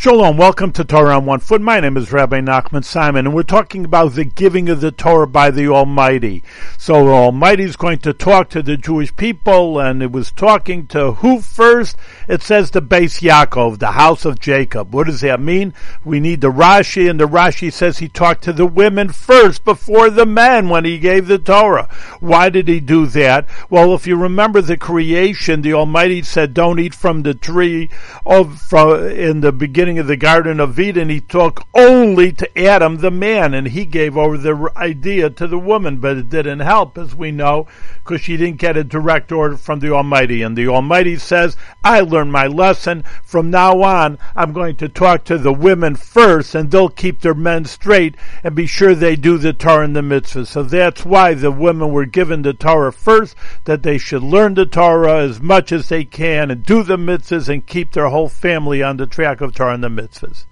Shalom, welcome to Torah on One Foot. My name is Rabbi Nachman Simon, and we're talking about the giving of the Torah by the Almighty. So the Almighty is going to talk to the Jewish people, and it was talking to who first? It says the Beis Yaakov, the house of Jacob. What does that mean? We need the Rashi, and the Rashi says he talked to the women first before the men when he gave the Torah. Why did he do that? Well, if you remember the creation, the Almighty said, "Don't eat from the tree of from, in the beginning." Beginning of the Garden of Eden, he talked only to Adam, the man, and he gave over the idea to the woman, but it didn't help, as we know, because she didn't get a direct order from the Almighty. And the Almighty says, I learned my lesson. From now on, I'm going to talk to the women first, and they'll keep their men straight and be sure they do the Torah and the mitzvah. So that's why the women were given the Torah first, that they should learn the Torah as much as they can and do the mitzvahs and keep their whole family on the track of Torah the mitzvahs.